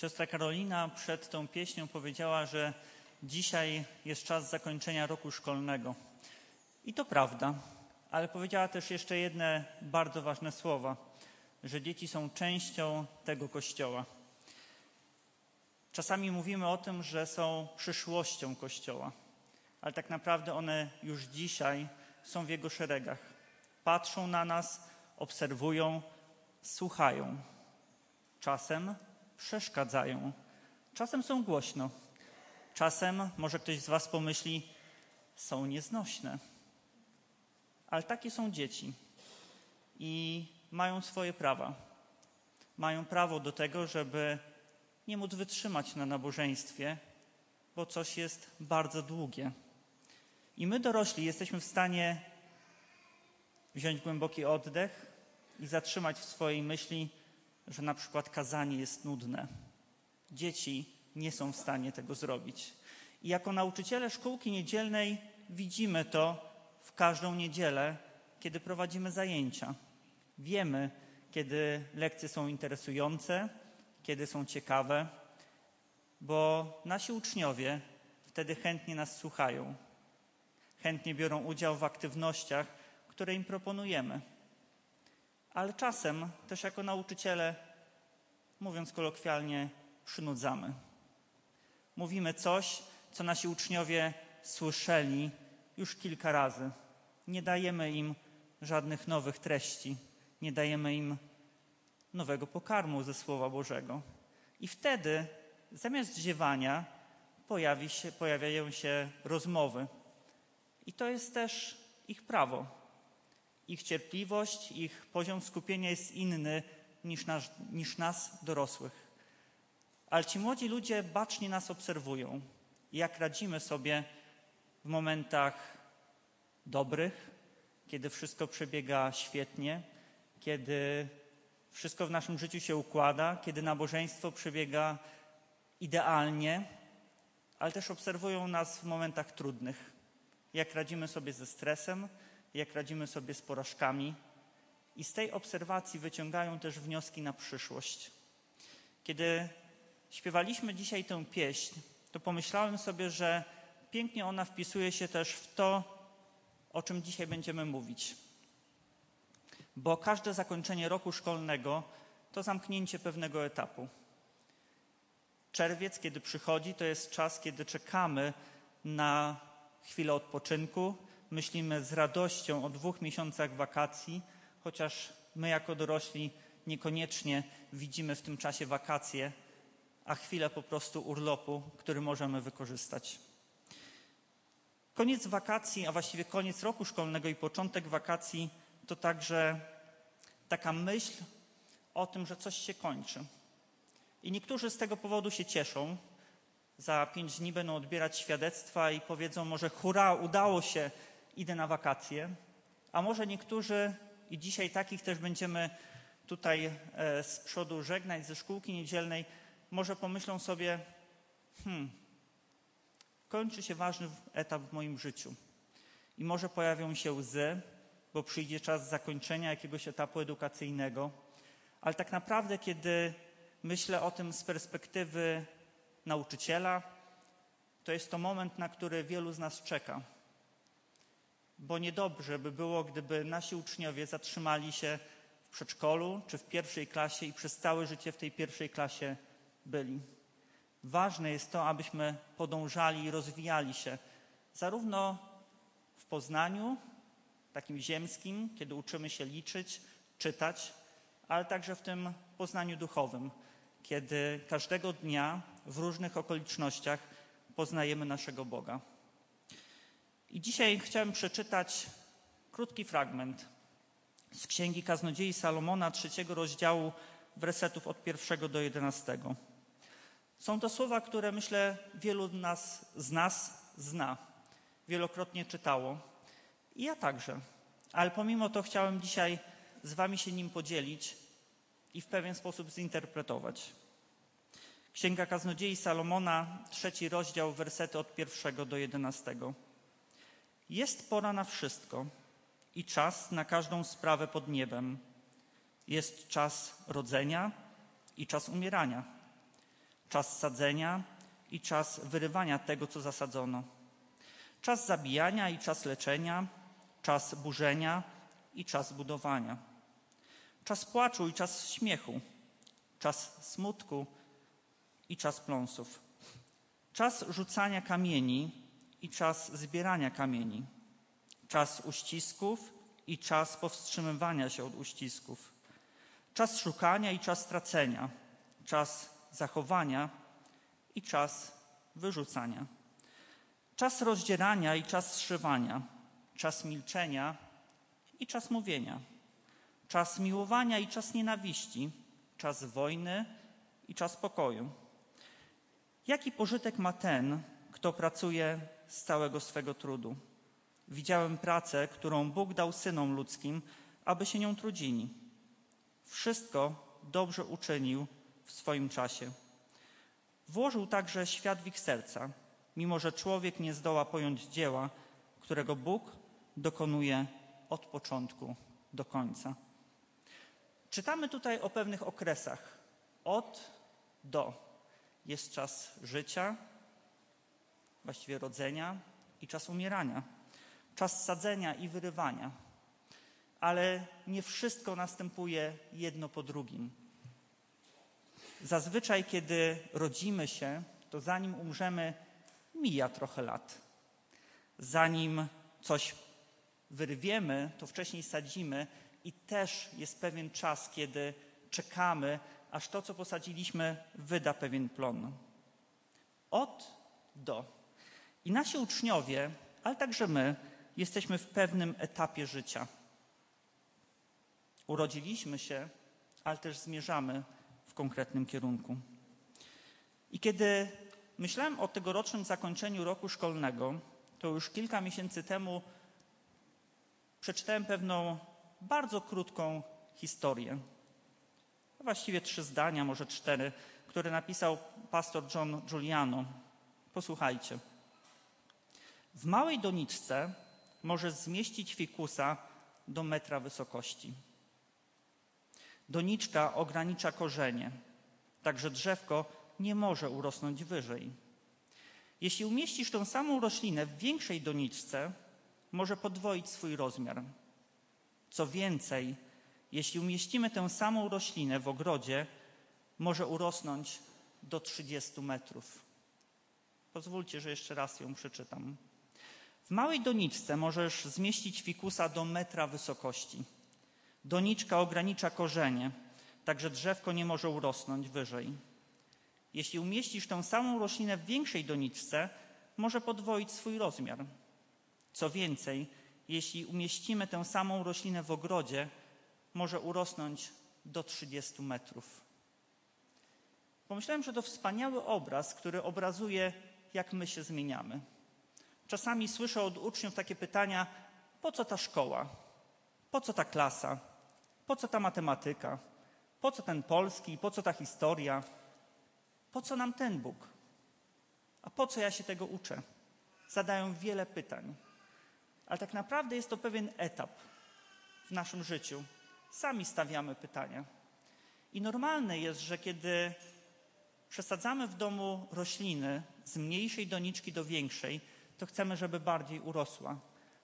Siostra Karolina przed tą pieśnią powiedziała, że dzisiaj jest czas zakończenia roku szkolnego. I to prawda, ale powiedziała też jeszcze jedne bardzo ważne słowa, że dzieci są częścią tego kościoła. Czasami mówimy o tym, że są przyszłością kościoła, ale tak naprawdę one już dzisiaj są w jego szeregach. Patrzą na nas, obserwują, słuchają. Czasem przeszkadzają, czasem są głośno, czasem, może ktoś z Was pomyśli, są nieznośne. Ale takie są dzieci i mają swoje prawa. Mają prawo do tego, żeby nie móc wytrzymać na nabożeństwie, bo coś jest bardzo długie. I my dorośli jesteśmy w stanie wziąć głęboki oddech i zatrzymać w swojej myśli, że na przykład kazanie jest nudne. Dzieci nie są w stanie tego zrobić. I jako nauczyciele szkółki niedzielnej widzimy to w każdą niedzielę, kiedy prowadzimy zajęcia. Wiemy, kiedy lekcje są interesujące, kiedy są ciekawe, bo nasi uczniowie wtedy chętnie nas słuchają, chętnie biorą udział w aktywnościach, które im proponujemy. Ale czasem też jako nauczyciele, mówiąc kolokwialnie, przynudzamy. Mówimy coś, co nasi uczniowie słyszeli już kilka razy. Nie dajemy im żadnych nowych treści, nie dajemy im nowego pokarmu ze Słowa Bożego. I wtedy zamiast ziewania pojawi się, pojawiają się rozmowy. I to jest też ich prawo. Ich cierpliwość, ich poziom skupienia jest inny niż, nasz, niż nas, dorosłych. Ale ci młodzi ludzie bacznie nas obserwują, jak radzimy sobie w momentach dobrych, kiedy wszystko przebiega świetnie, kiedy wszystko w naszym życiu się układa, kiedy nabożeństwo przebiega idealnie, ale też obserwują nas w momentach trudnych. Jak radzimy sobie ze stresem, jak radzimy sobie z porażkami. I z tej obserwacji wyciągają też wnioski na przyszłość. Kiedy śpiewaliśmy dzisiaj tę pieśń, to pomyślałem sobie, że pięknie ona wpisuje się też w to, o czym dzisiaj będziemy mówić. Bo każde zakończenie roku szkolnego to zamknięcie pewnego etapu. Czerwiec, kiedy przychodzi, to jest czas, kiedy czekamy na chwilę odpoczynku. Myślimy z radością o dwóch miesiącach wakacji, chociaż my jako dorośli niekoniecznie widzimy w tym czasie wakacje, a chwilę po prostu urlopu, który możemy wykorzystać. Koniec wakacji, a właściwie koniec roku szkolnego i początek wakacji to także taka myśl o tym, że coś się kończy. I niektórzy z tego powodu się cieszą. Za pięć dni będą odbierać świadectwa i powiedzą może hurra, udało się, idę na wakacje. A może niektórzy, i dzisiaj takich też będziemy tutaj e, z przodu żegnać ze szkółki niedzielnej, może pomyślą sobie, hmm, kończy się ważny etap w moim życiu. I może pojawią się łzy, bo przyjdzie czas zakończenia jakiegoś etapu edukacyjnego. Ale tak naprawdę, kiedy myślę o tym z perspektywy nauczyciela, to jest to moment, na który wielu z nas czeka. Bo niedobrze by było, gdyby nasi uczniowie zatrzymali się w przedszkolu czy w pierwszej klasie i przez całe życie w tej pierwszej klasie byli. Ważne jest to, abyśmy podążali i rozwijali się zarówno w poznaniu, takim ziemskim, kiedy uczymy się liczyć, czytać, ale także w tym poznaniu duchowym, kiedy każdego dnia w różnych okolicznościach poznajemy naszego Boga. I dzisiaj chciałem przeczytać krótki fragment z Księgi Kaznodziei Salomona, trzeciego rozdziału, wersetów od pierwszego do jedenastego. Są to słowa, które myślę wielu nas, z nas zna, wielokrotnie czytało. I ja także. Ale pomimo to chciałem dzisiaj z Wami się nim podzielić i w pewien sposób zinterpretować. Księga Kaznodziei Salomona, trzeci rozdział, wersety od pierwszego do jedenastego. Jest pora na wszystko i czas na każdą sprawę pod niebem. Jest czas rodzenia i czas umierania. Czas sadzenia i czas wyrywania tego, co zasadzono, czas zabijania i czas leczenia, czas burzenia i czas budowania, czas płaczu i czas śmiechu, czas smutku i czas pląsów, czas rzucania kamieni i czas zbierania kamieni, czas uścisków i czas powstrzymywania się od uścisków, czas szukania i czas tracenia, czas zachowania i czas wyrzucania, czas rozdzierania i czas zszywania, czas milczenia i czas mówienia, czas miłowania i czas nienawiści, czas wojny i czas pokoju. Jaki pożytek ma ten, kto pracuje z całego swego trudu? Widziałem pracę, którą Bóg dał synom ludzkim, aby się nią trudzili. Wszystko dobrze uczynił w swoim czasie. Włożył także świat w ich serca, mimo że człowiek nie zdoła pojąć dzieła, którego Bóg dokonuje od początku do końca. Czytamy tutaj o pewnych okresach. Od do. Jest czas życia, właściwie rodzenia i czas umierania. Czas sadzenia i wyrywania. Ale nie wszystko następuje jedno po drugim. Zazwyczaj, kiedy rodzimy się, to zanim umrzemy, mija trochę lat. Zanim coś wyrwiemy, to wcześniej sadzimy i też jest pewien czas, kiedy czekamy, aż to, co posadziliśmy, wyda pewien plon. Od do. I nasi uczniowie, ale także my, jesteśmy w pewnym etapie życia. Urodziliśmy się, ale też zmierzamy w konkretnym kierunku. I kiedy myślałem o tegorocznym zakończeniu roku szkolnego, to już kilka miesięcy temu przeczytałem pewną bardzo krótką historię. Właściwie trzy zdania, może cztery, które napisał pastor John Giuliano. Posłuchajcie. W małej doniczce może zmieścić fikusa do metra wysokości. Doniczka ogranicza korzenie, także drzewko nie może urosnąć wyżej. Jeśli umieścisz tą samą roślinę w większej doniczce, może podwoić swój rozmiar. Co więcej, jeśli umieścimy tę samą roślinę w ogrodzie, może urosnąć do 30 metrów. Pozwólcie, że jeszcze raz ją przeczytam. W małej doniczce możesz zmieścić fikusa do metra wysokości. Doniczka ogranicza korzenie, także drzewko nie może urosnąć wyżej. Jeśli umieścisz tę samą roślinę w większej doniczce, może podwoić swój rozmiar. Co więcej, jeśli umieścimy tę samą roślinę w ogrodzie, może urosnąć do 30 metrów. Pomyślałem, że to wspaniały obraz, który obrazuje, jak my się zmieniamy. Czasami słyszę od uczniów takie pytania: po co ta szkoła? Po co ta klasa? Po co ta matematyka? Po co ten polski? Po co ta historia? Po co nam ten Bóg? A po co ja się tego uczę? Zadają wiele pytań. Ale tak naprawdę jest to pewien etap w naszym życiu. Sami stawiamy pytania. I normalne jest, że kiedy przesadzamy w domu rośliny z mniejszej doniczki do większej, to chcemy, żeby bardziej urosła,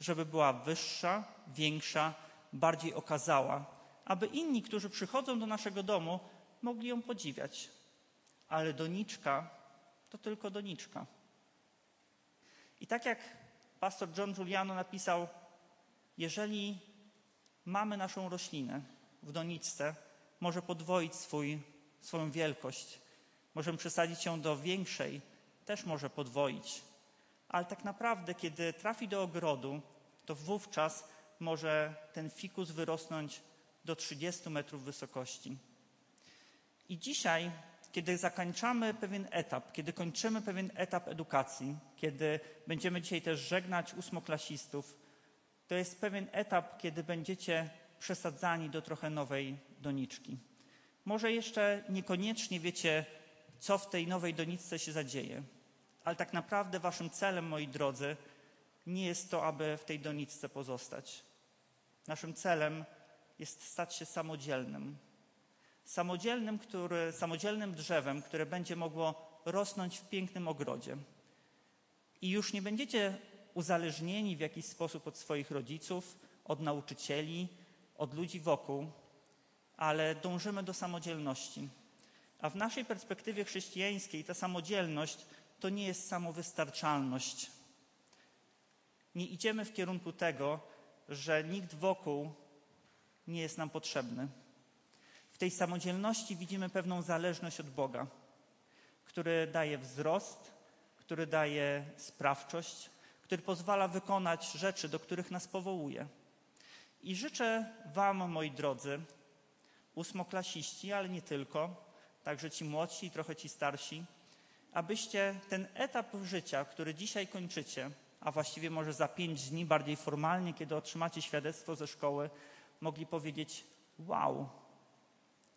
żeby była wyższa, większa, bardziej okazała, aby inni, którzy przychodzą do naszego domu, mogli ją podziwiać. Ale doniczka to tylko doniczka. I tak jak pastor John Giuliano napisał, jeżeli mamy naszą roślinę w doniczce, może podwoić swój, swoją wielkość. Możemy przesadzić ją do większej, też może podwoić. Ale tak naprawdę, kiedy trafi do ogrodu, to wówczas może ten fikus wyrosnąć do 30 metrów wysokości. I dzisiaj, kiedy zakończamy pewien etap, kiedy kończymy pewien etap edukacji, kiedy będziemy dzisiaj też żegnać ósmoklasistów, to jest pewien etap, kiedy będziecie przesadzani do trochę nowej doniczki. Może jeszcze niekoniecznie wiecie, co w tej nowej doniczce się zadzieje, ale tak naprawdę waszym celem, moi drodzy, nie jest to, aby w tej doniczce pozostać. Naszym celem jest stać się samodzielnym. samodzielnym, który, samodzielnym drzewem, które będzie mogło rosnąć w pięknym ogrodzie. I już nie będziecie uzależnieni w jakiś sposób od swoich rodziców, od nauczycieli, od ludzi wokół, ale dążymy do samodzielności. A w naszej perspektywie chrześcijańskiej ta samodzielność to nie jest samowystarczalność. Nie idziemy w kierunku tego, że nikt wokół nie jest nam potrzebny. W tej samodzielności widzimy pewną zależność od Boga, który daje wzrost, który daje sprawczość, który pozwala wykonać rzeczy, do których nas powołuje. I życzę Wam, moi drodzy, ósmoklasiści, ale nie tylko, także ci młodsi i trochę ci starsi, abyście ten etap życia, który dzisiaj kończycie, a właściwie może za pięć dni, bardziej formalnie, kiedy otrzymacie świadectwo ze szkoły, mogli powiedzieć: Wow,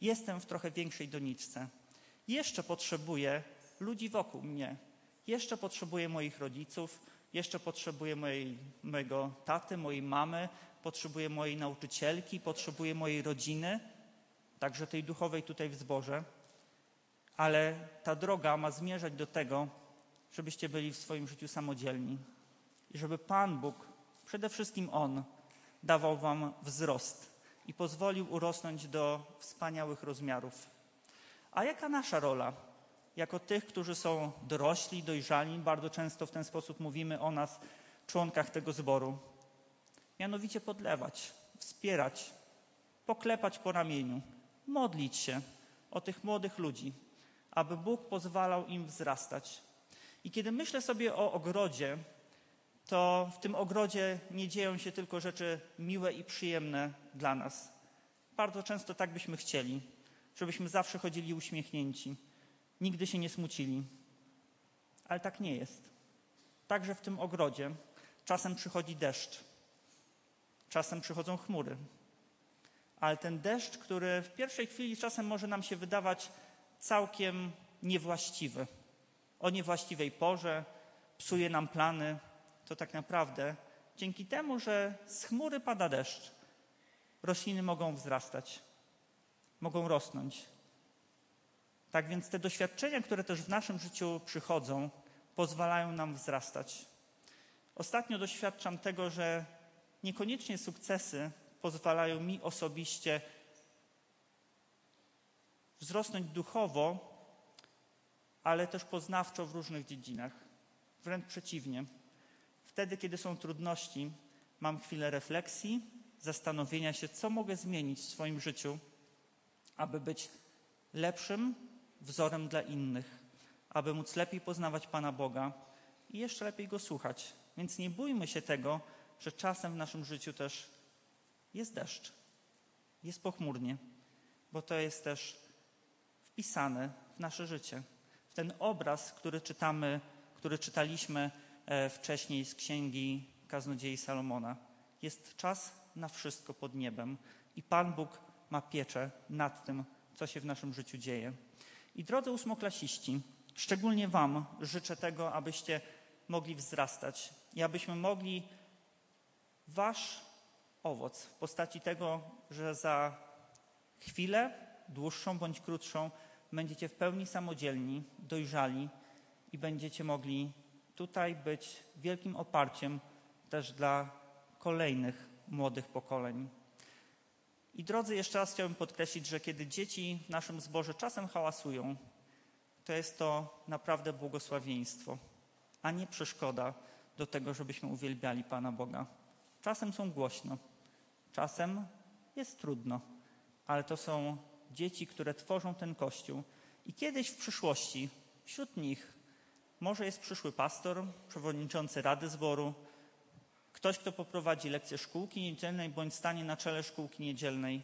jestem w trochę większej doniczce. Jeszcze potrzebuję ludzi wokół mnie. Jeszcze potrzebuję moich rodziców, jeszcze potrzebuję mojej, mojego taty, mojej mamy, potrzebuję mojej nauczycielki, potrzebuję mojej rodziny, także tej duchowej tutaj w zborze. Ale ta droga ma zmierzać do tego, żebyście byli w swoim życiu samodzielni i żeby Pan Bóg, przede wszystkim On, dawał Wam wzrost i pozwolił urosnąć do wspaniałych rozmiarów. A jaka nasza rola? Jako tych, którzy są dorośli, dojrzali, bardzo często w ten sposób mówimy o nas, członkach tego zboru. Mianowicie podlewać, wspierać, poklepać po ramieniu, modlić się o tych młodych ludzi, aby Bóg pozwalał im wzrastać. I kiedy myślę sobie o ogrodzie, to w tym ogrodzie nie dzieją się tylko rzeczy miłe i przyjemne dla nas. Bardzo często tak byśmy chcieli, żebyśmy zawsze chodzili uśmiechnięci, nigdy się nie smucili. Ale tak nie jest. Także w tym ogrodzie czasem przychodzi deszcz, czasem przychodzą chmury. Ale ten deszcz, który w pierwszej chwili czasem może nam się wydawać całkiem niewłaściwy, o niewłaściwej porze, psuje nam plany, to tak naprawdę dzięki temu, że z chmury pada deszcz, rośliny mogą wzrastać, mogą rosnąć. Tak więc te doświadczenia, które też w naszym życiu przychodzą, pozwalają nam wzrastać. Ostatnio doświadczam tego, że niekoniecznie sukcesy pozwalają mi osobiście wzrosnąć duchowo, ale też poznawczo w różnych dziedzinach. Wręcz przeciwnie. Wtedy, kiedy są trudności, mam chwilę refleksji, zastanowienia się, co mogę zmienić w swoim życiu, aby być lepszym wzorem dla innych, aby móc lepiej poznawać Pana Boga i jeszcze lepiej Go słuchać. Więc nie bójmy się tego, że czasem w naszym życiu też jest deszcz, jest pochmurnie, bo to jest też wpisane w nasze życie. W ten obraz, który czytamy, który czytaliśmy e, wcześniej z księgi Kaznodziei Salomona. Jest czas na wszystko pod niebem i Pan Bóg ma pieczę nad tym, co się w naszym życiu dzieje. I drodzy ósmoklasiści, szczególnie Wam życzę tego, abyście mogli wzrastać i abyśmy mogli Wasz owoc w postaci tego, że za chwilę, dłuższą bądź krótszą, będziecie w pełni samodzielni, dojrzali i będziecie mogli tutaj być wielkim oparciem też dla kolejnych młodych pokoleń. I drodzy, jeszcze raz chciałbym podkreślić, że kiedy dzieci w naszym zborze czasem hałasują, to jest to naprawdę błogosławieństwo, a nie przeszkoda do tego, żebyśmy uwielbiali Pana Boga. Czasem są głośno, czasem jest trudno, ale to są dzieci, które tworzą ten kościół. I kiedyś w przyszłości wśród nich może jest przyszły pastor, przewodniczący Rady Zboru, ktoś, kto poprowadzi lekcję szkółki niedzielnej bądź stanie na czele szkółki niedzielnej.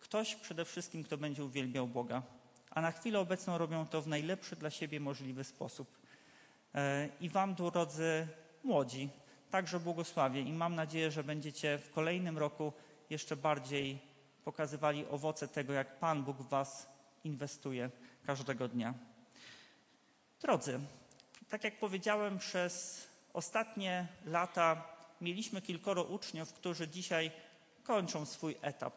Ktoś przede wszystkim, kto będzie uwielbiał Boga. A na chwilę obecną robią to w najlepszy dla siebie możliwy sposób. E, I Wam, drodzy młodzi, także błogosławię i mam nadzieję, że będziecie w kolejnym roku jeszcze bardziej pokazywali owoce tego, jak Pan Bóg w Was inwestuje każdego dnia. Drodzy, tak jak powiedziałem, przez ostatnie lata mieliśmy kilkoro uczniów, którzy dzisiaj kończą swój etap.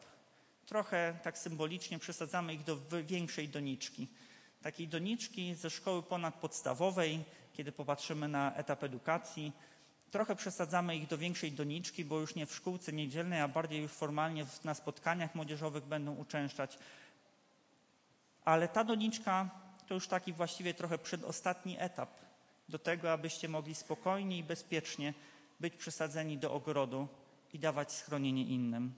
trochę tak symbolicznie przesadzamy ich do większej doniczki. Takiej doniczki ze szkoły ponadpodstawowej, kiedy popatrzymy na etap edukacji, trochę przesadzamy ich do większej doniczki, bo już nie w szkółce niedzielnej, a bardziej już formalnie na spotkaniach młodzieżowych będą uczęszczać. Ale ta doniczka to już taki właściwie trochę przedostatni etap do tego, abyście mogli spokojnie i bezpiecznie być przesadzeni do ogrodu i dawać schronienie innym.